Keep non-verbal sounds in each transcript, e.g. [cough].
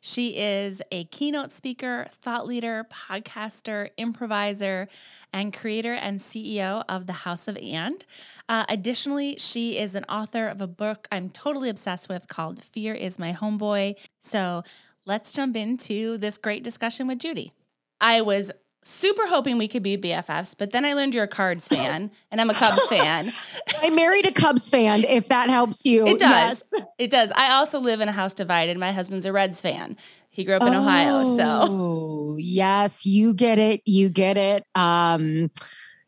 She is a keynote speaker, thought leader, podcaster, improviser, and creator and CEO of the House of And. Uh, additionally, she is an author of a book I'm totally obsessed with called Fear is My Homeboy. So let's jump into this great discussion with Judy. I was super hoping we could be BFFs, but then I learned you're a Cards [laughs] fan and I'm a Cubs fan. I married a Cubs fan, if that helps you. It does. Yes. It does. I also live in a house divided. My husband's a Reds fan. He grew up in oh, Ohio. So, yes, you get it. You get it. Um,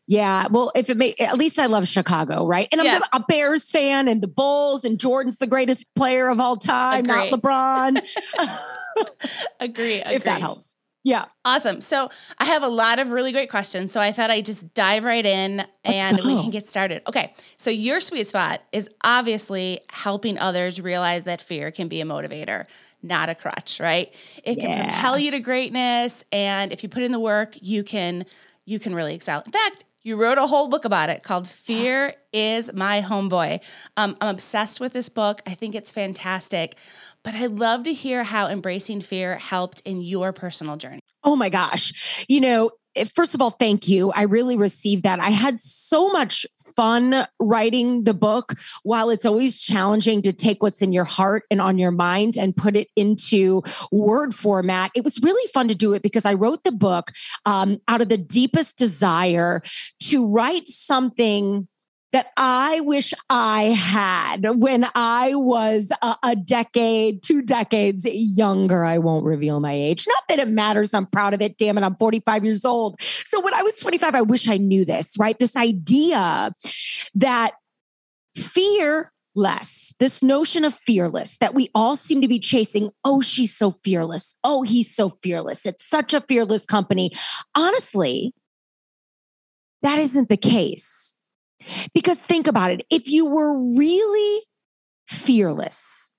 yeah, well, if it may, at least I love Chicago, right? And I'm yeah. a Bears fan, and the Bulls, and Jordan's the greatest player of all time, not LeBron. [laughs] agree, agree. [laughs] If that helps. Yeah. Awesome. So I have a lot of really great questions. So I thought I'd just dive right in and we can get started. Okay. So your sweet spot is obviously helping others realize that fear can be a motivator, not a crutch, right? It can propel you to greatness. And if you put in the work, you can you can really excel. In fact, you wrote a whole book about it called [gasps] Fear is My Homeboy. Um, I'm obsessed with this book. I think it's fantastic. But I'd love to hear how embracing fear helped in your personal journey. Oh my gosh. You know, first of all, thank you. I really received that. I had so much fun writing the book while it's always challenging to take what's in your heart and on your mind and put it into word format. It was really fun to do it because I wrote the book um, out of the deepest desire to write something that I wish I had when I was a, a, decade, two decades younger. I won't reveal my age. Not that it matters. I'm proud of it. Damn it. I'm 45 years old. So when I was 25, I wish I knew this, right? This idea that fear less. This notion of fearless that we all seem to be chasing. Oh, she's so fearless. Oh, he's so fearless. It's such a fearless company. Honestly, that isn't the case. Because think about it. If you were really fearless,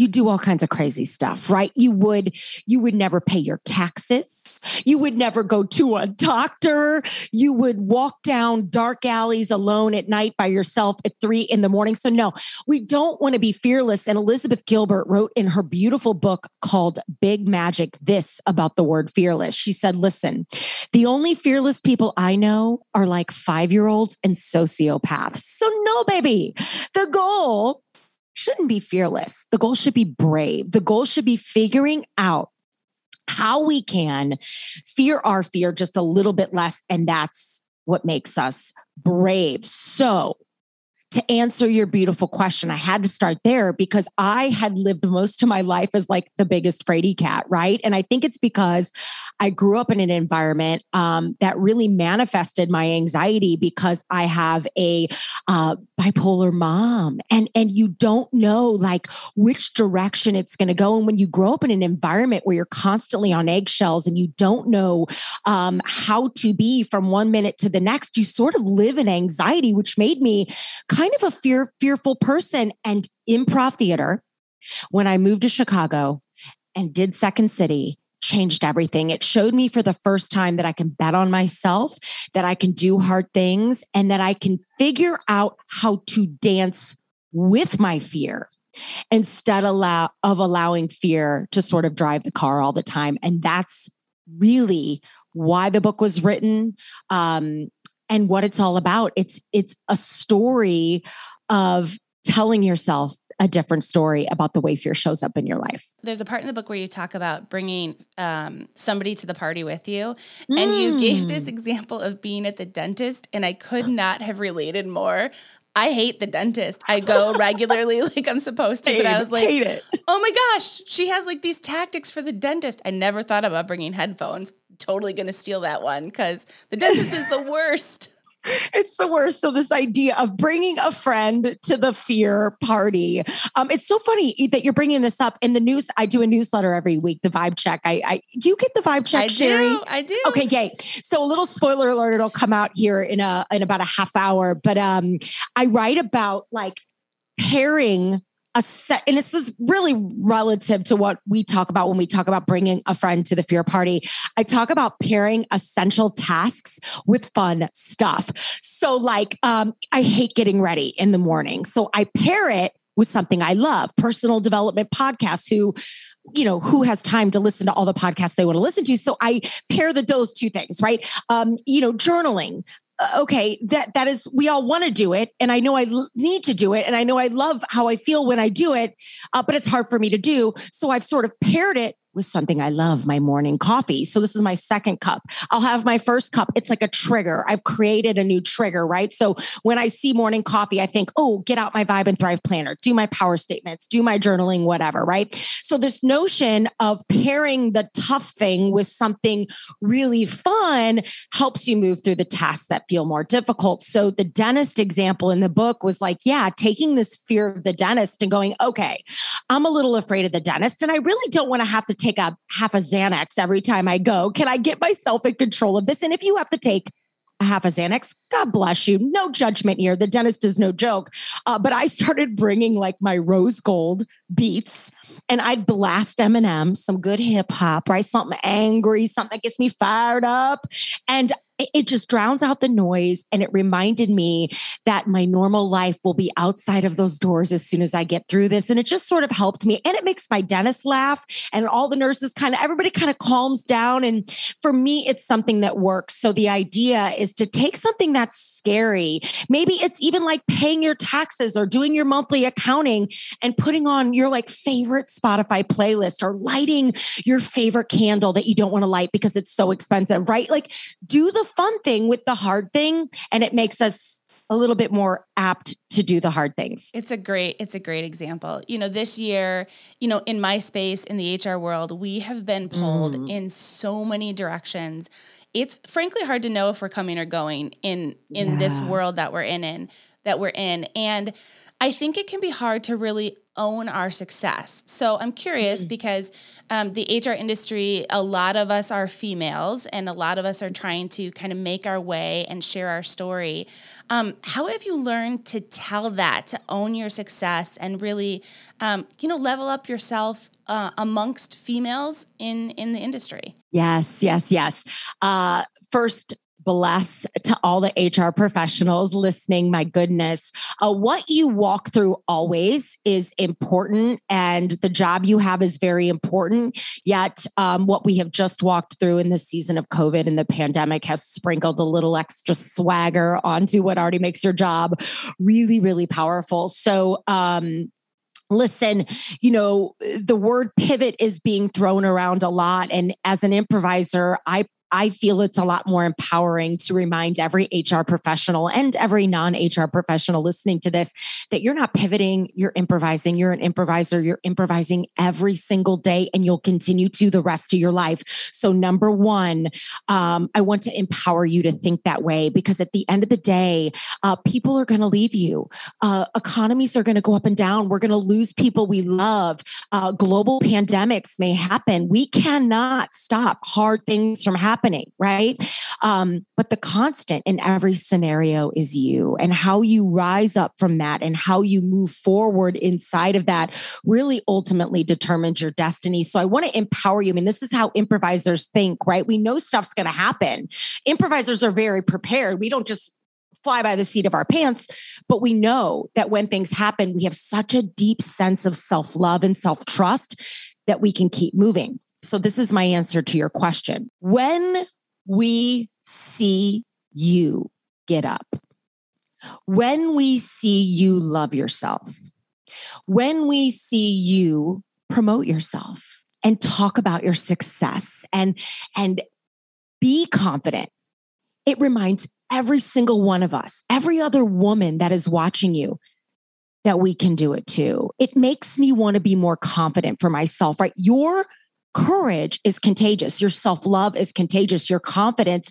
you do all kinds of crazy stuff right? You would you would never pay your taxes. You would never go to a doctor. You would walk down dark alleys alone at night by yourself at three in the morning. So no we don't want to be fearless. And elizabeth gilbert wrote in her beautiful book called big magic this about the word fearless. She said listen the only fearless people i know are like five year olds and sociopaths. So no baby. The goal shouldn't be fearless. The goal should be brave. The goal should be figuring out how we can fear our fear just a little bit less. And that's what makes us brave. So, to answer your beautiful question, I had to start there because I had lived most of my life as like the biggest fraidy cat, right? And I think it's because I grew up in an environment um, that really manifested my anxiety because I have a uh, bipolar mom, and and you don't know like which direction it's going to go. And when you grow up in an environment where you're constantly on eggshells and you don't know um, how to be from one minute to the next, you sort of live in anxiety, which made me kind of a fear fearful person and improv theater when I moved to Chicago and did Second City changed everything. It showed me for the first time that I can bet on myself, that I can do hard things, and that I can figure out how to dance with my fear instead of allowing fear to sort of drive the car all the time. And that's really why the book was written. Um, and what it's all about. It's it's a story of telling yourself a different story about the way fear shows up in your life. There's a part in the book where you talk about bringing um, somebody to the party with you. Mm. And you gave this mm. example of being at the dentist, and I could not have related more. I hate the dentist. I go [laughs] regularly like I'm supposed to, hate, but I was like, oh my gosh, she has like these tactics for the dentist. I never thought about bringing headphones. Totally going to steal that one because the dentist is the worst. It's the worst. So this idea of bringing a friend to the fear party. Um, it's so funny that you're bringing this up in the news. I do a newsletter every week, the vibe check. I, I do you get the vibe check, I Sherry? Do, I do. Okay, yay. So a little spoiler alert, it'll come out here in a in about a half hour. But um, I write about like pairing a set and this is really relative to what we talk about when we talk about bringing a friend to the fear party. I talk about pairing essential tasks with fun stuff. So like um, i hate getting ready in the morning. So i pair it with something i love personal development podcasts who you know who has time to listen to all the podcasts they want to listen to. So i pair the those two things right? Um you know journaling okay that that is we all want to do it and i know I l- need to do it and i know i love how i feel when i do it uh, but it's hard for me to do so i've sort of paired it with something I love, my morning coffee. So this is my second cup. I'll have my first cup. It's like a trigger. I've created a new trigger, right? So when I see morning coffee, I think, oh, get out my Vibe and Thrive planner, do my power statements, do my journaling, whatever, right? So this notion of pairing the tough thing with something really fun helps you move through the tasks that feel more difficult. So the dentist example in the book was like, yeah, taking this fear of the dentist and going, okay, I'm a little afraid of the dentist and I really don't want to have to take a half a Xanax every time I go. Can I get myself in control of this? And if you have to take a half a Xanax, God bless you. No judgment here. The dentist is no joke. Uh, but I started bringing like my rose gold beats and I'd blast Eminem, some good hip hop, right? Something angry, something that gets me fired up. And it just drowns out the noise. And it reminded me that my normal life will be outside of those doors as soon as I get through this. And it just sort of helped me. And it makes my dentist laugh. And all the nurses kind of, everybody kind of calms down. And for me, it's something that works. So the idea is to take something that's scary. Maybe it's even like paying your taxes or doing your monthly accounting and putting on your like favorite Spotify playlist or lighting your favorite candle that you don't want to light because it's so expensive, right? Like do the fun thing with the hard thing and it makes us a little bit more apt to do the hard things. It's a great it's a great example. You know, this year, you know, in my space in the HR world, we have been pulled mm. in so many directions. It's frankly hard to know if we're coming or going in in yeah. this world that we're in in that we're in and I think it can be hard to really own our success. So I'm curious mm-hmm. because um, the HR industry, a lot of us are females and a lot of us are trying to kind of make our way and share our story. Um, how have you learned to tell that, to own your success and really, um, you know, level up yourself uh, amongst females in, in the industry? Yes, yes, yes. Uh, first, bless to all the HR professionals listening. My goodness. Uh, what you walk through always is important, and the job you have is very important. Yet, um, what we have just walked through in the season of COVID and the pandemic has sprinkled a little extra swagger onto what already makes your job really, really powerful. So, um, listen, you know, the word pivot is being thrown around a lot. And as an improviser, I I feel it's a lot more empowering to remind every HR professional and every non HR professional listening to this that you're not pivoting, you're improvising, you're an improviser, you're improvising every single day, and you'll continue to the rest of your life. So, number one, um, I want to empower you to think that way because at the end of the day, uh, people are going to leave you, uh, economies are going to go up and down, we're going to lose people we love, uh, global pandemics may happen. We cannot stop hard things from happening happening, right? Um, but the constant in every scenario is you and how you rise up from that and how you move forward inside of that really ultimately determines your destiny. So I want to empower you. I mean, this is how improvisers think, right? We know stuff's going to happen. Improvisers are very prepared. We don't just fly by the seat of our pants, but we know that when things happen, we have such a deep sense of self love and self trust that we can keep moving. So, this is my answer to your question. When we see you get up, when we see you love yourself, when we see you promote yourself and talk about your success and, and be confident, it reminds every single one of us, every other woman that is watching you, that we can do it too. It makes me want to be more confident for myself, right? Your courage is contagious. Your self love is contagious. Your confidence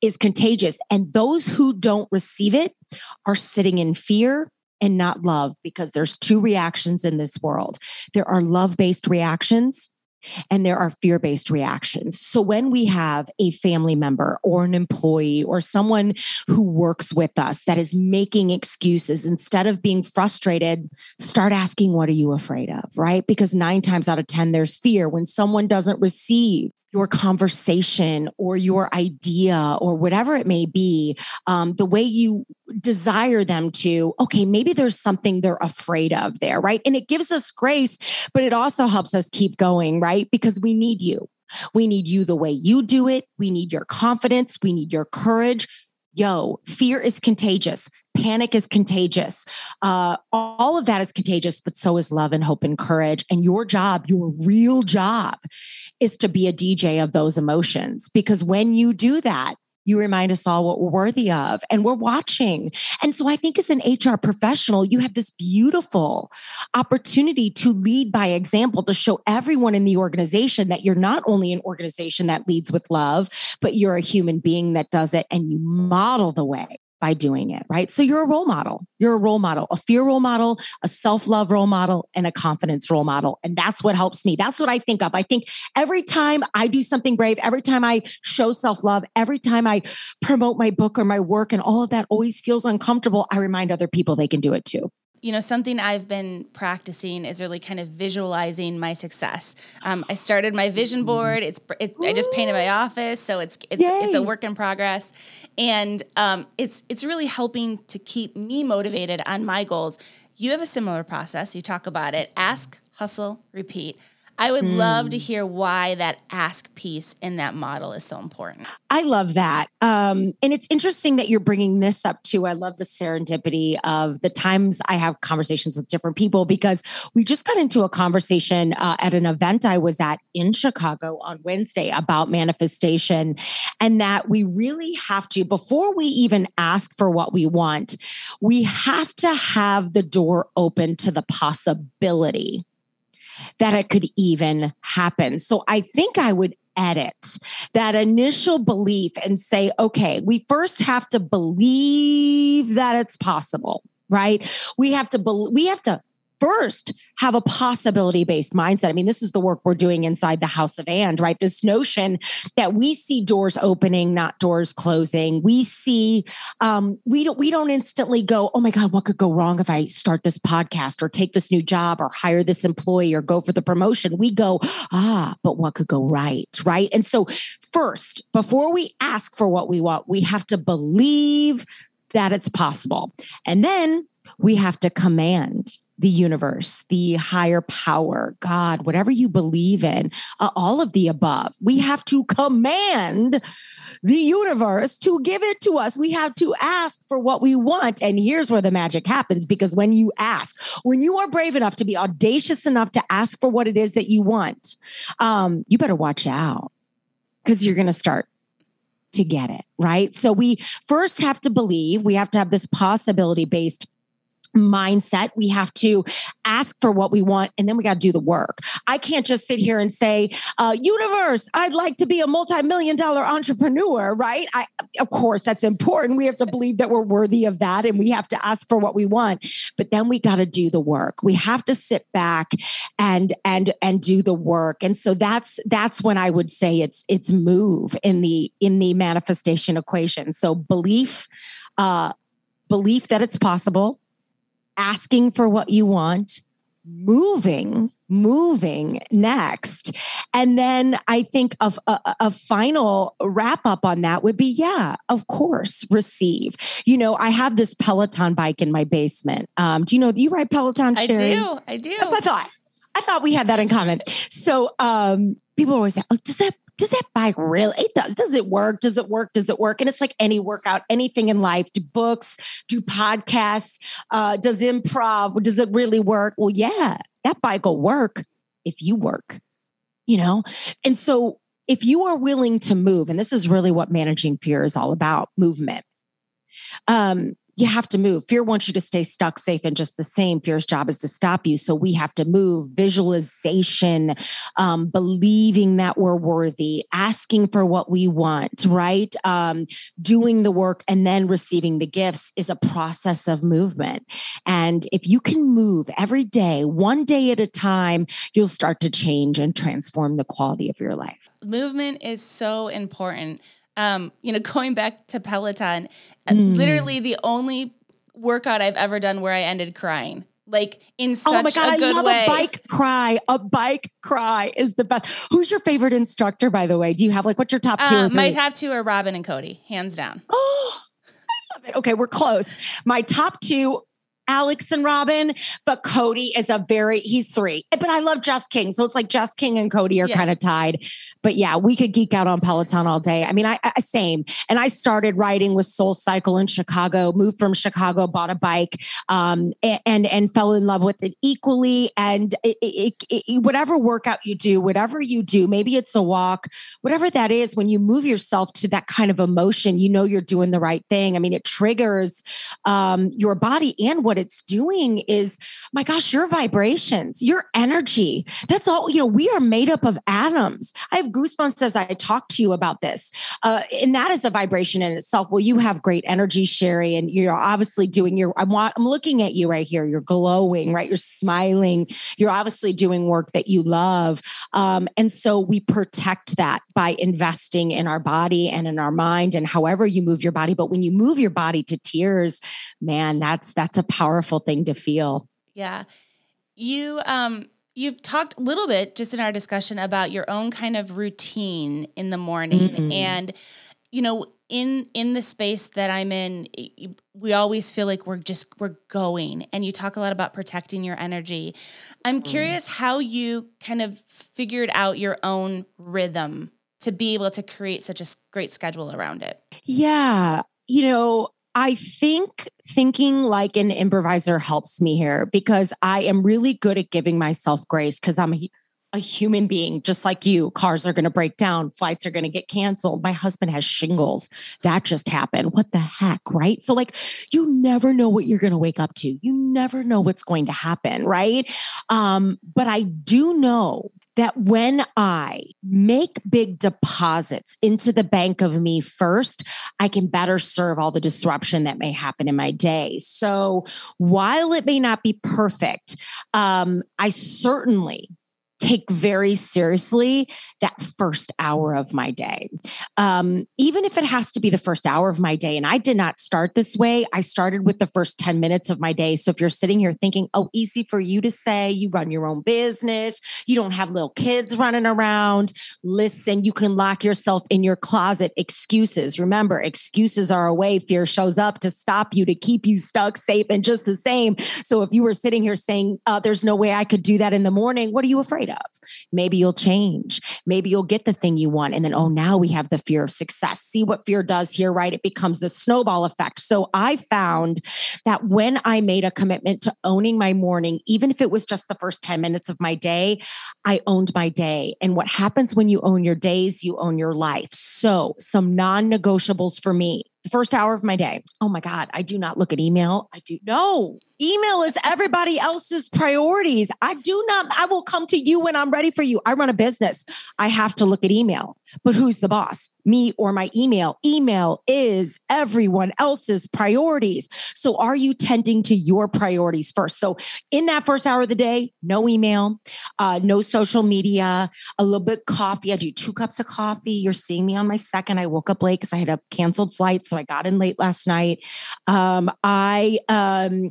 is contagious. And those who don't receive it are sitting in fear and not love because there's two reactions in this world there are love based reactions and there are fear based reactions. So when we have a family member or an employee or someone who works with us that is making excuses, instead of being frustrated, start asking, What are you afraid of? Right? Because nine times out of 10, there's fear when someone doesn't receive your conversation or your idea or whatever it may be, um, the way you desire them to, okay, maybe there's something they're afraid of there, right? And it gives us grace, but it also helps us keep going, right? Because we need you. We need you the way you do it. We need your confidence. We need your courage. Yo, fear is contagious panic is contagious. Uh, all of that is contagious, but so is love and hope and courage. And your job, your real job, is to be a DJ of those emotions. Because when you do that, you remind us all what we're worthy of and we're watching. And so I think as an HR professional, you have this beautiful opportunity to lead by example, to show everyone in the organization that you're not only an organization that leads with love, but you're a human being that does it and you model the way by doing it, right? So you're a role model. You're a role model, a fear role model, a self love role model, and a confidence role model. And that's what helps me. That's what I think of. I think every time I do something brave, every time I show self love, every time I promote my book or my work, and all of that always feels uncomfortable, I remind other people they can do it too you know something i've been practicing is really kind of visualizing my success. Um, i started my vision board. It's it, i just painted my office so it's it's Yay. it's a work in progress. And um, it's it's really helping to keep me motivated on my goals. You have a similar process. You talk about it. Ask hustle repeat I would mm. love to hmm. hear why that ask piece in that model is so important. I love that. Um, and it's interesting that you're bringing this up too. I love the serendipity of the times I have conversations with different people because we just got into a conversation uh, at an event I was at in Chicago on Wednesday about manifestation and that we really have to, before we even ask for what we want, we have to have the door open to the possibility that it could even happen. So I think I would edit that initial belief and say, okay, we first have to believe that it's possible right we have to be- we have to first have a possibility based mindset. I mean, this is the work we're doing inside the House of And, right? This notion that we see doors opening, not doors closing. We see, um, we don't, we don't instantly go, oh my God, what could go wrong if I start this podcast or take this new job or hire this employee or go for the promotion? We go, ah, but what could go right, right? And so, first, before we ask for what we want, we have to believe that it's possible. And then we have to command the universe, the higher power, God, whatever you believe in, uh, all of the above. We have to command the universe to give it to us. We have to ask for what we want. And here's where the magic happens because when you ask, when you are brave enough to be audacious enough to ask for what it is that you want, um, you better watch out because you're going to start to get it, right? So we first have to believe, we have to have this possibility based mindset. We have to ask for what we want and then we got to do the work. I can't just sit here and say, uh, universe, I'd like to be a multi-million dollar entrepreneur, right? I, of course, that's important. We have to believe that we're worthy of that and we have to ask for what we want. But then we got to do the work. We have to sit back and and and do the work. And so that's that's when I would say it's it's move in the in the manifestation equation. So belief uh belief that it's possible asking for what you want, moving, moving next. And then I think of a, a, final wrap up on that would be yeah, of course, receive. You know, I have this Peloton bike in my basement. Um, do you know, you ride Peloton, Sherry? I do. I do. That's what I thought. I thought we had that in common. So um, people always say, oh, does that does that bike really it does does it work does it work does it work? And it's like any workout anything in life do books do podcasts uh, does improv does it really work? Well yeah that bike will work if you work you know? And so if you are willing to move and this is really what managing fear is all about movement um you have to move. Fear wants you to stay stuck, safe, and just the same. Fear's job is to stop you. So we have to move. Visualization, um, believing that we're worthy, asking for what we want, right? Um, doing the work and then receiving the gifts is a process of movement. And if you can move every day, one day at a time, you'll start to change and transform the quality of your life. Movement is so important. Um, you know, [laughs] going back to Peloton, mm. literally the only workout I've ever done where I ended crying. Like in such oh my God, a good I love way. A bike cry. A bike cry is the best. Who's your favorite instructor, by the way? Do you have like what's your top two? Uh, my top two are Robin and Cody, hands down. Oh, [gasps] I love it. Okay, we're close. My top two Alex and Robin, but Cody is a very, he's three. But I love Jess King. So it's like Jess King and Cody are yeah. kind of tied. But yeah, we could geek out on Peloton all day. I mean, I, I same. And I started riding with Soul Cycle in Chicago, moved from Chicago, bought a bike, um, and, and fell in love with it equally. And it, it, it, whatever workout you do, whatever you do, maybe it's a walk, whatever that is, when you move yourself to that kind of emotion, you know you're doing the right thing. I mean, it triggers um, your body and what it's doing is, my gosh, your vibrations, your energy. That's all, you know, we are made up of atoms. I have goosebumps as I talk to you about this. Uh, and that is a vibration in itself. Well, you have great energy, Sherry, and you're obviously doing your, I'm, I'm looking at you right here. You're glowing, right? You're smiling. You're obviously doing work that you love. Um, and so we protect that by investing in our body and in our mind and however you move your body. But when you move your body to tears, man, that's, that's a power powerful thing to feel. Yeah. You um you've talked a little bit just in our discussion about your own kind of routine in the morning mm-hmm. and you know in in the space that I'm in we always feel like we're just we're going and you talk a lot about protecting your energy. I'm mm. curious how you kind of figured out your own rhythm to be able to create such a great schedule around it. Yeah, you know, I think thinking like an improviser helps me here because I am really good at giving myself grace because I'm a, a, human being just like you. Cars are going to break down, flights are going to get canceled. My husband has shingles. That just happened. What the heck, right? So, like, you never know what you're going to wake up to. You never know what's going to happen, right? Um, but I do know that when I make big deposits into the bank of me first, I can better serve all the disruption that may happen in my day. So while it may not be perfect, um, I certainly take very seriously that first hour of my day. Um, even if it has to be the first hour of my day. And I did not start this way. I started with the first 10 minutes of my day. So if you're sitting here thinking, oh, easy for you to say, you run your own business, you don't have little kids running around, listen, you can lock yourself in your closet. Excuses. Remember, excuses are a way fear shows up to stop you, to keep you stuck, safe, and just the same. So if you were sitting here saying, uh, there's no way I could do that in the morning, what are you afraid of. Maybe you'll change. Maybe you'll get the thing you want. And then, oh, now we have the fear of success. See what fear does here, right? It becomes the snowball effect. So I found that when I made a commitment to owning my morning, even if it was just the first 10 minutes of my day, I owned my day. And what happens when you own your days, you own your life. So some non negotiables for me the first hour of my day. Oh my God, I do not look at email. I do no. Email is everybody else's priorities. I do not, I will come to you when I'm ready for you. I run a business. I have to look at email. But who's the boss? Me or my email? Email is everyone else's priorities. So are you tending to your priorities first? So in that first hour of the day, no email, uh, no social media, a little bit coffee. I do two cups of coffee. You're seeing me on my second. I woke up late because I had a canceled flight. So I got in late last night. Um, I um,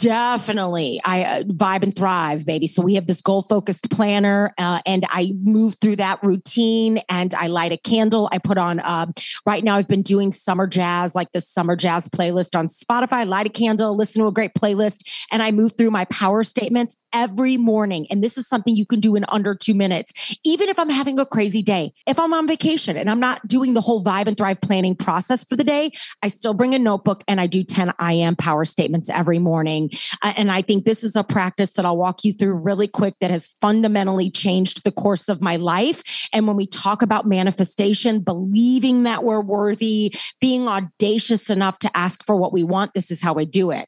Definitely. I uh, vibe and thrive, baby. So we have this goal focused planner, uh, and I move through that routine and I light a candle. I put on, uh, right now, I've been doing summer jazz, like the summer jazz playlist on Spotify. light a candle, listen to a great playlist, and I move through my power statements every morning. And this is something you can do in under two minutes. Even if I'm having a crazy day, if I'm on vacation and I'm not doing the whole vibe and thrive planning process for the day, I still bring a notebook and I do 10 I am power statements every morning and I think this is a practice that I'll walk you through really quick that has fundamentally changed the course of my life. And when we talk about manifestation, believing that we're worthy, being audacious enough to ask for what we want, this is how I do it.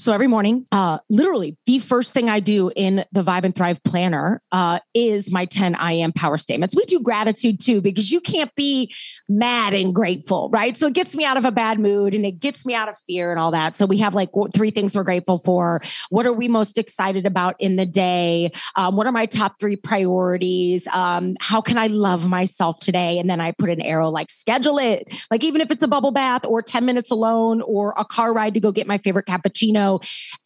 So every morning, uh, literally the first thing I do in the Vibe and Thrive planner uh, is my 10 I am power statements. We do gratitude too, because you can't be mad and grateful, right? So it gets me out of a bad mood and it gets me out of fear and all that. So we have like three things we're grateful for. What are we most excited about in the day? Um, what are my top three priorities? Um, how can I love myself today? And then I put an arrow like schedule it, like even if it's a bubble bath or 10 minutes alone or a car ride to go get my favorite cappuccino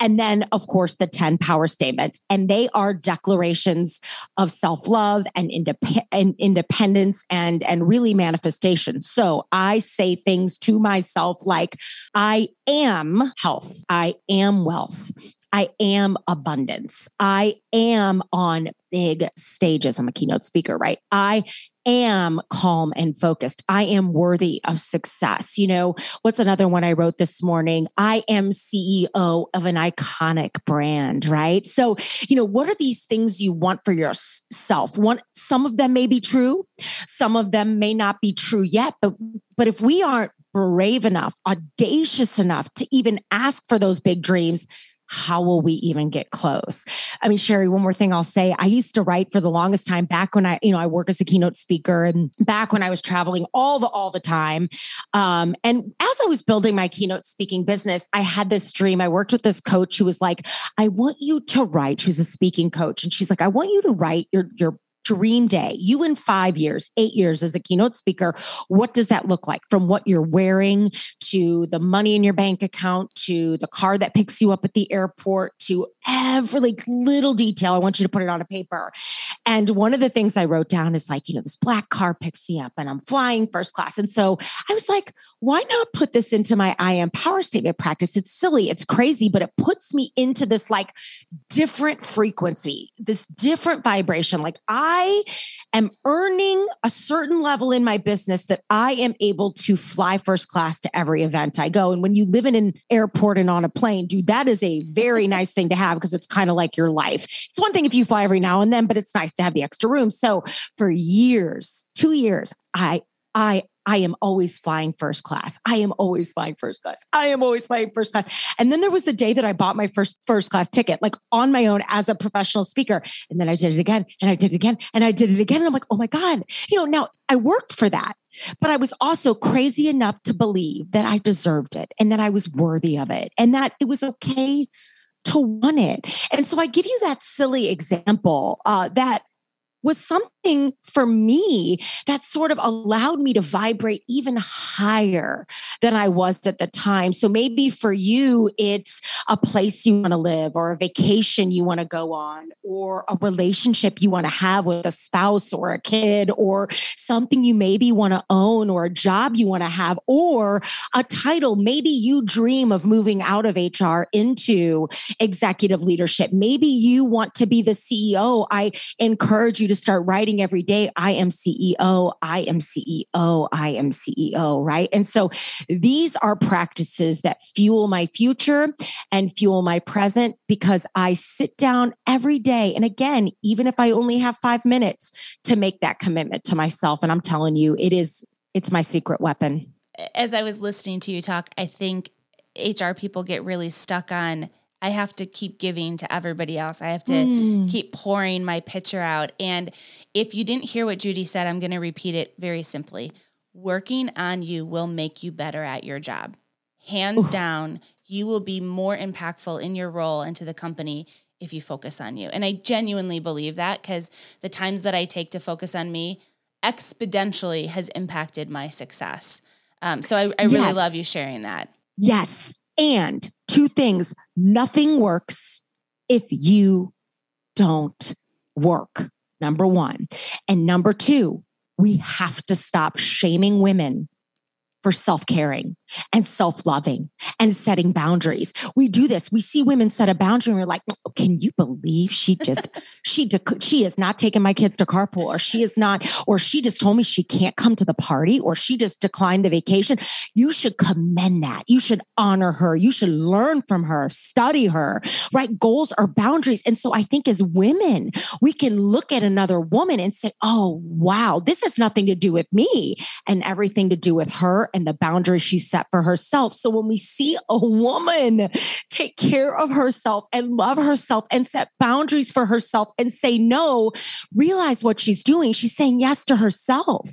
and then, of course, the 10 power statements. And they are declarations of self love and, indep- and independence and, and really manifestation. So I say things to myself like, I am health, I am wealth. I am abundance. I am on big stages. I'm a keynote speaker, right? I am calm and focused. I am worthy of success. You know, what's another one I wrote this morning? I am CEO of an iconic brand, right? So, you know, what are these things you want for yourself? One some of them may be true, some of them may not be true yet, but but if we aren't brave enough, audacious enough to even ask for those big dreams, how will we even get close? I mean, Sherry, one more thing I'll say. I used to write for the longest time back when I, you know, I work as a keynote speaker and back when I was traveling all the all the time. Um, and as I was building my keynote speaking business, I had this dream. I worked with this coach who was like, I want you to write. She was a speaking coach. And she's like, I want you to write your your dream day, you in five years, eight years as a keynote speaker, what does that look like from what you're wearing to the money in your bank account to the car that picks you up at the airport to every like little detail? I want you to put it on a paper. And one of the things I wrote down is like, you know, this black car picks me up and I'm flying first class. And so I was like, why not put this into my I am power statement practice? It's silly, it's crazy, but it puts me into this like different frequency, this different vibration. Like I I am earning a certain level in my business that I am able to fly first class to every event I go. And when you live in an airport and on a plane, dude, that is a very [laughs] nice thing to have because it's kind of like your life. It's one thing if you fly every now and then, but it's nice to have the extra room. So for years, two years, I I I am always flying first class. I am always flying first class. I am always flying first class. And then there was the day that I bought my first first class ticket, like on my own as a professional speaker. And then I did it again and I did it again and I did it again. And I'm like, oh my God. You know, now I worked for that, but I was also crazy enough to believe that I deserved it and that I was worthy of it and that it was okay to want it. And so I give you that silly example uh, that was something for me that sort of allowed me to vibrate even higher than I was at the time. So maybe for you, it's a place you want to live, or a vacation you want to go on, or a relationship you want to have with a spouse or a kid, or something you maybe want to own, or a job you want to have, or a title. Maybe you dream of moving out of HR into executive leadership. Maybe you want to be the CEO. I encourage you to start writing every day, I am CEO, I am CEO, I am CEO, right? And so these are practices that fuel my future and fuel my present because I sit down every day. And again, even if I only have five minutes to make that commitment to myself. And I'm telling you, it is, it's my secret weapon. As I was listening to you talk, I think HR people get really stuck on I have to keep giving to everybody else. I have to mm. keep pouring my pitcher out. And if you didn't hear what Judy said, I'm going to repeat it very simply. Working on you will make you better at your job. Hands Ooh. down, you will be more impactful in your role and to the company if you focus on you. And I genuinely believe that because the times that I take to focus on me exponentially has impacted my success. Um, so I, I really yes. love you sharing that. Yes. And two things nothing works if you don't work. Number one. And number two, we have to stop shaming women for self caring and self loving and setting boundaries. We do this. We see women set a boundary and we're like, oh, can you believe she just [laughs] she dec- she is not taking my kids to carpool or she is not or she just told me she can't come to the party or she just declined the vacation. You should commend that. You should honor her. You should learn from her study her right? Goals are boundaries. And so i think as women we can look at another woman and say oh wow this has nothing to do with me and everything to do with her and the boundaries she set for herself so when we see a woman take care of herself and love herself and set boundaries for herself and say no, realize what she's doing. She's saying yes to herself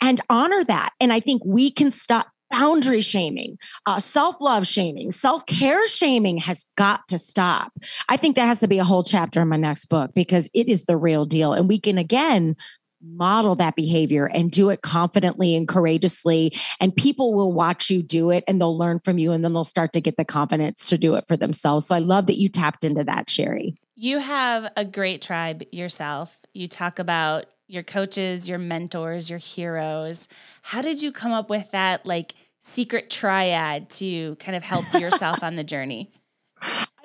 and honor that. And I think we can stop boundary shaming, uh, self love shaming, self care shaming has got to stop. I think that has to be a whole chapter in my next book because it is the real deal. And we can, again, model that behavior and do it confidently and courageously. And people will watch you do it and they'll learn from you and then they'll start to get the confidence to do it for themselves. So I love that you tapped into that, Sherry. You have a great tribe yourself. You talk about your coaches, your mentors, your heroes. How did you come up with that like secret triad to kind of help yourself [laughs] on the journey?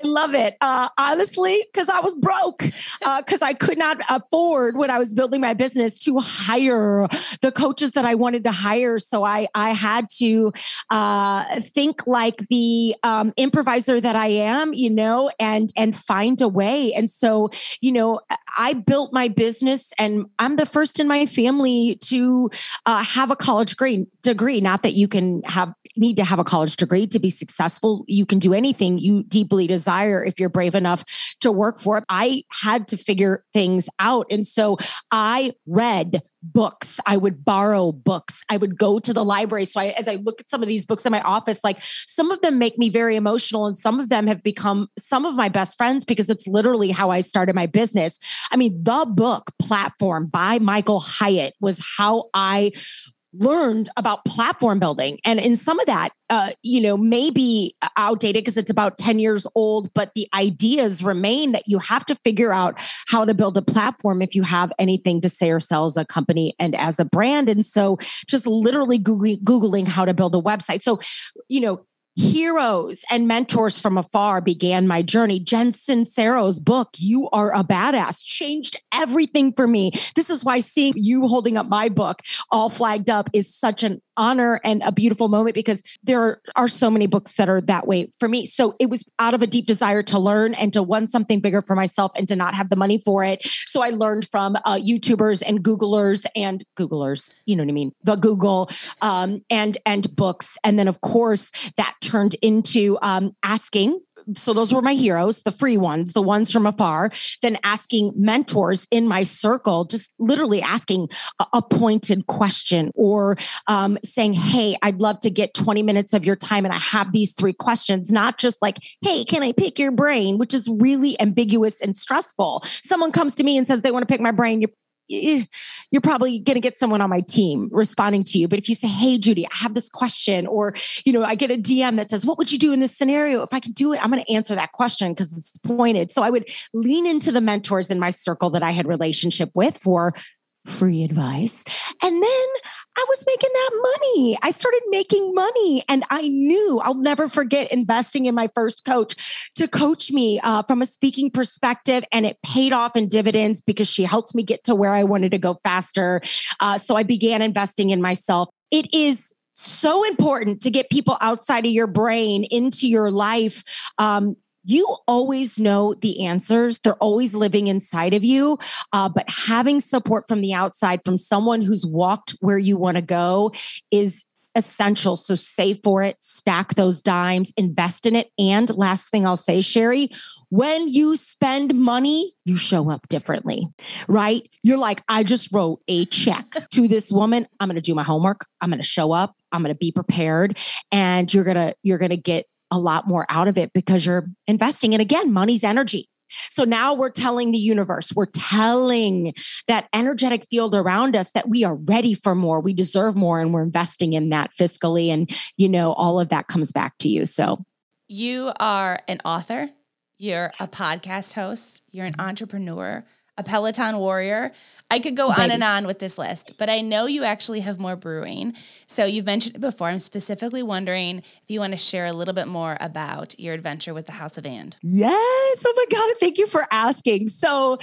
I love it. Uh, honestly, because I was broke, because uh, I could not afford when I was building my business to hire the coaches that I wanted to hire. So I I had to uh, think like the um, improviser that I am, you know, and and find a way. And so, you know, I built my business, and I'm the first in my family to uh, have a college degree. Degree, not that you can have need to have a college degree to be successful. You can do anything you deeply desire if you're brave enough to work for it. I had to figure things out. And so I read books. I would borrow books. I would go to the library. So I, as I look at some of these books in my office, like some of them make me very emotional and some of them have become some of my best friends because it's literally how I started my business. I mean, the book platform by Michael Hyatt was how I learned about platform building. And in some of that, uh, you know, maybe outdated because it's about 10 years old, but the ideas remain that you have to figure out how to build a platform if you have anything to say or sell as a company and as a brand. And so just literally Googling, Googling how to build a website. So, you know, heroes and mentors from afar began my journey. Jen Sincero's book, You Are a Badass, changed everything for me. This is why seeing you holding up my book all flagged up is such an honor and a beautiful moment because there are so many books that are that way for me. So it was out of a deep desire to learn and to want something bigger for myself and to not have the money for it. So I learned from uh, YouTubers and Googlers and Googlers, you know what I mean? The Google um, and and books, and then of course that turned into um, asking so those were my heroes, the free ones, the ones from afar, then asking mentors in my circle, just literally asking a, pointed question or um, saying, Hey, I'd love to get 20 minutes of your time. And I have these three questions, not just like, Hey, can I pick your brain, which is really ambiguous and stressful. Someone comes to me and says they want to pick my brain. You're Eh, you're probably going to get someone on my team responding to you. But if you say, Hey, Judy, I have this question, or, you know, I get a DM that says, What would you do in this scenario? If I can do it, I'm going to answer that question because it's pointed. So I would lean into the mentors in my circle that I had relationship with for free advice. And then I was making that money. I started making money and I knew I'll never forget investing in my first coach to coach me uh, from a speaking perspective. And it paid off in dividends because she helped me get to where I wanted to go faster. Uh, so I began investing in myself. It is so important to get people outside of your brain into your life um, you always know the answers. They're always living inside of you. Uh, but having support from the outside, from someone who's walked where you want to go, is essential. So save for it, stack those dimes, invest in it. And last thing I'll say, Sherry, when you spend money, you show up differently, right? You're like, I just wrote a check to this woman. I'm going to do my homework. I'm going to show up. I'm going to be prepared and you're going to you're going to get a lot more out of it because you're investing. And again, money's energy. So now we're telling the universe, we're telling that energetic field around us that we are ready for more, we deserve more, and we're investing in that fiscally. And, you know, all of that comes back to you. So you are an author, you're a podcast host, you're an mm-hmm. entrepreneur, a Peloton warrior. I could go Baby. on and on with this list, but I know you actually have more brewing. So you've mentioned it before. I'm specifically wondering if you want to share a little bit more about your adventure with the House of And. Yes. Oh my God. Thank you for asking. So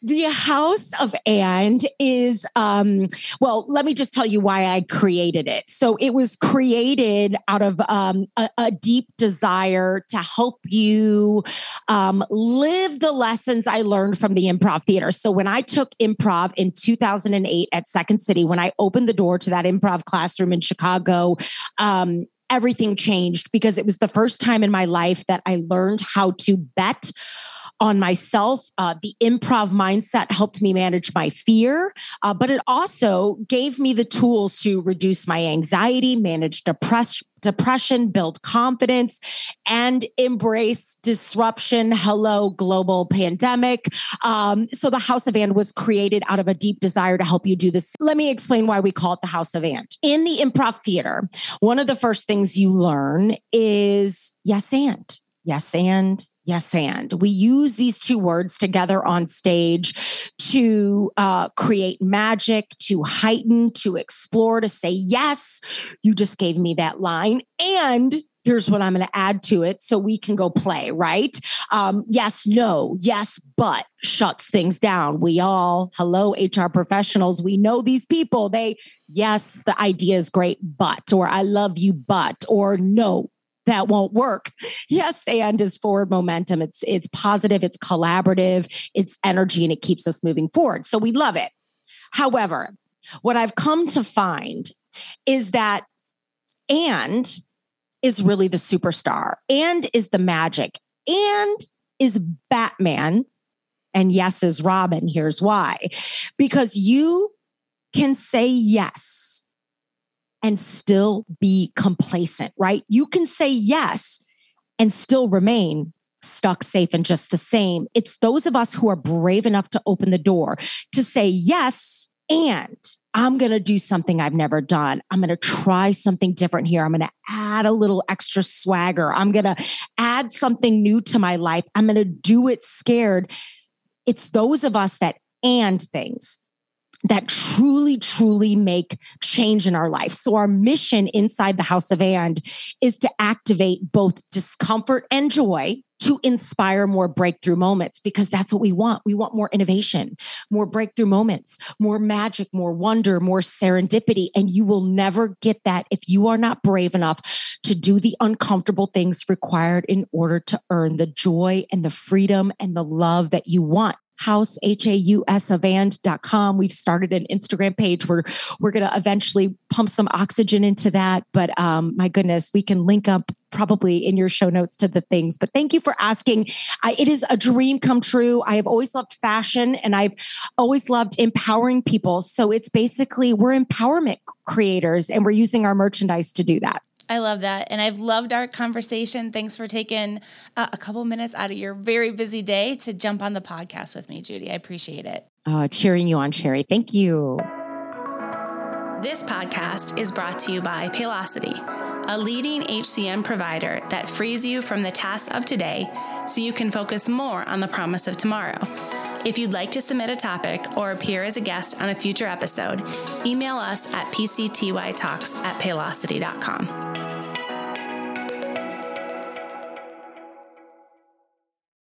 the House of And is, um, well, let me just tell you why I created it. So it was created out of um, a, a, deep desire to help you um, live the lessons I learned from the improv theater. So when I took improv, improv in 2008 at Second City when I opened the door to that improv classroom in Chicago. Um, everything changed because it was the first time in my life that I learned how to bet on myself. Uh, the improv mindset helped me manage my fear, uh, but it also gave me the tools to reduce my anxiety, manage depression depression, build confidence, and embrace disruption. Hello, global pandemic. Um, so the House of And was created out of a deep desire to help you do this. Let me explain why we call it the House of And. In the improv theater, one of the first things you learn is yes and. Yes and yes and. We use these two words together on stage to uh, create magic to heighten to explore to say yes you just gave me that line and here's what i'm going to add to it so we can go play right? Um, yes no yes but shuts things down. We all hello hr professionals we know these people. They yes the idea is great but or i love you but or no that won't work. Yes, and is forward momentum. It's it's positive, it's collaborative, it's energy, and it keeps us moving forward. So we love it. However, what I've come to find is that and is really the superstar, and is the magic, and is Batman, and yes is Robin. Here's why because you can say yes and still be complacent, right? You can say yes and still remain stuck safe and just the same. It's those of us who are brave enough to open the door to say yes and I'm going to do something I've never done. I'm going to try something different here. I'm going to add a little extra swagger. I'm going to add something new to my life. I'm going to do it scared. It's those of us that and things that truly, truly make change in our life. So, our mission inside the Haus of And is to activate both discomfort and joy to inspire more breakthrough moments because that's what we want. We want more innovation, more breakthrough moments, more magic, more wonder, more serendipity. And you will never get that if you are not brave enough to do the uncomfortable things required in order to earn the joy and the freedom and the love that you want house h-a-u-s of and.com we've started an instagram page where we're going to eventually pump some oxygen into that but um, my goodness we can link up probably in your show notes to the things. But thank you for asking. I, it is a dream come true. I have always loved fashion and i've always loved empowering people. So it's basically we're empowerment creators and we're using our merchandise to do that I love that. And I've loved our conversation. Thanks for taking uh, a couple minutes out of your very busy day to jump on the podcast with me, Judy. I appreciate it. Oh, cheering you on, Sherry. Thank you. This podcast is brought to you by Paylocity, a leading HCM provider that frees you from the tasks of today so you can focus more on the promise of tomorrow. If you'd like to submit a topic or appear as a guest on a future episode, email us at pctytalks at paylocity.com.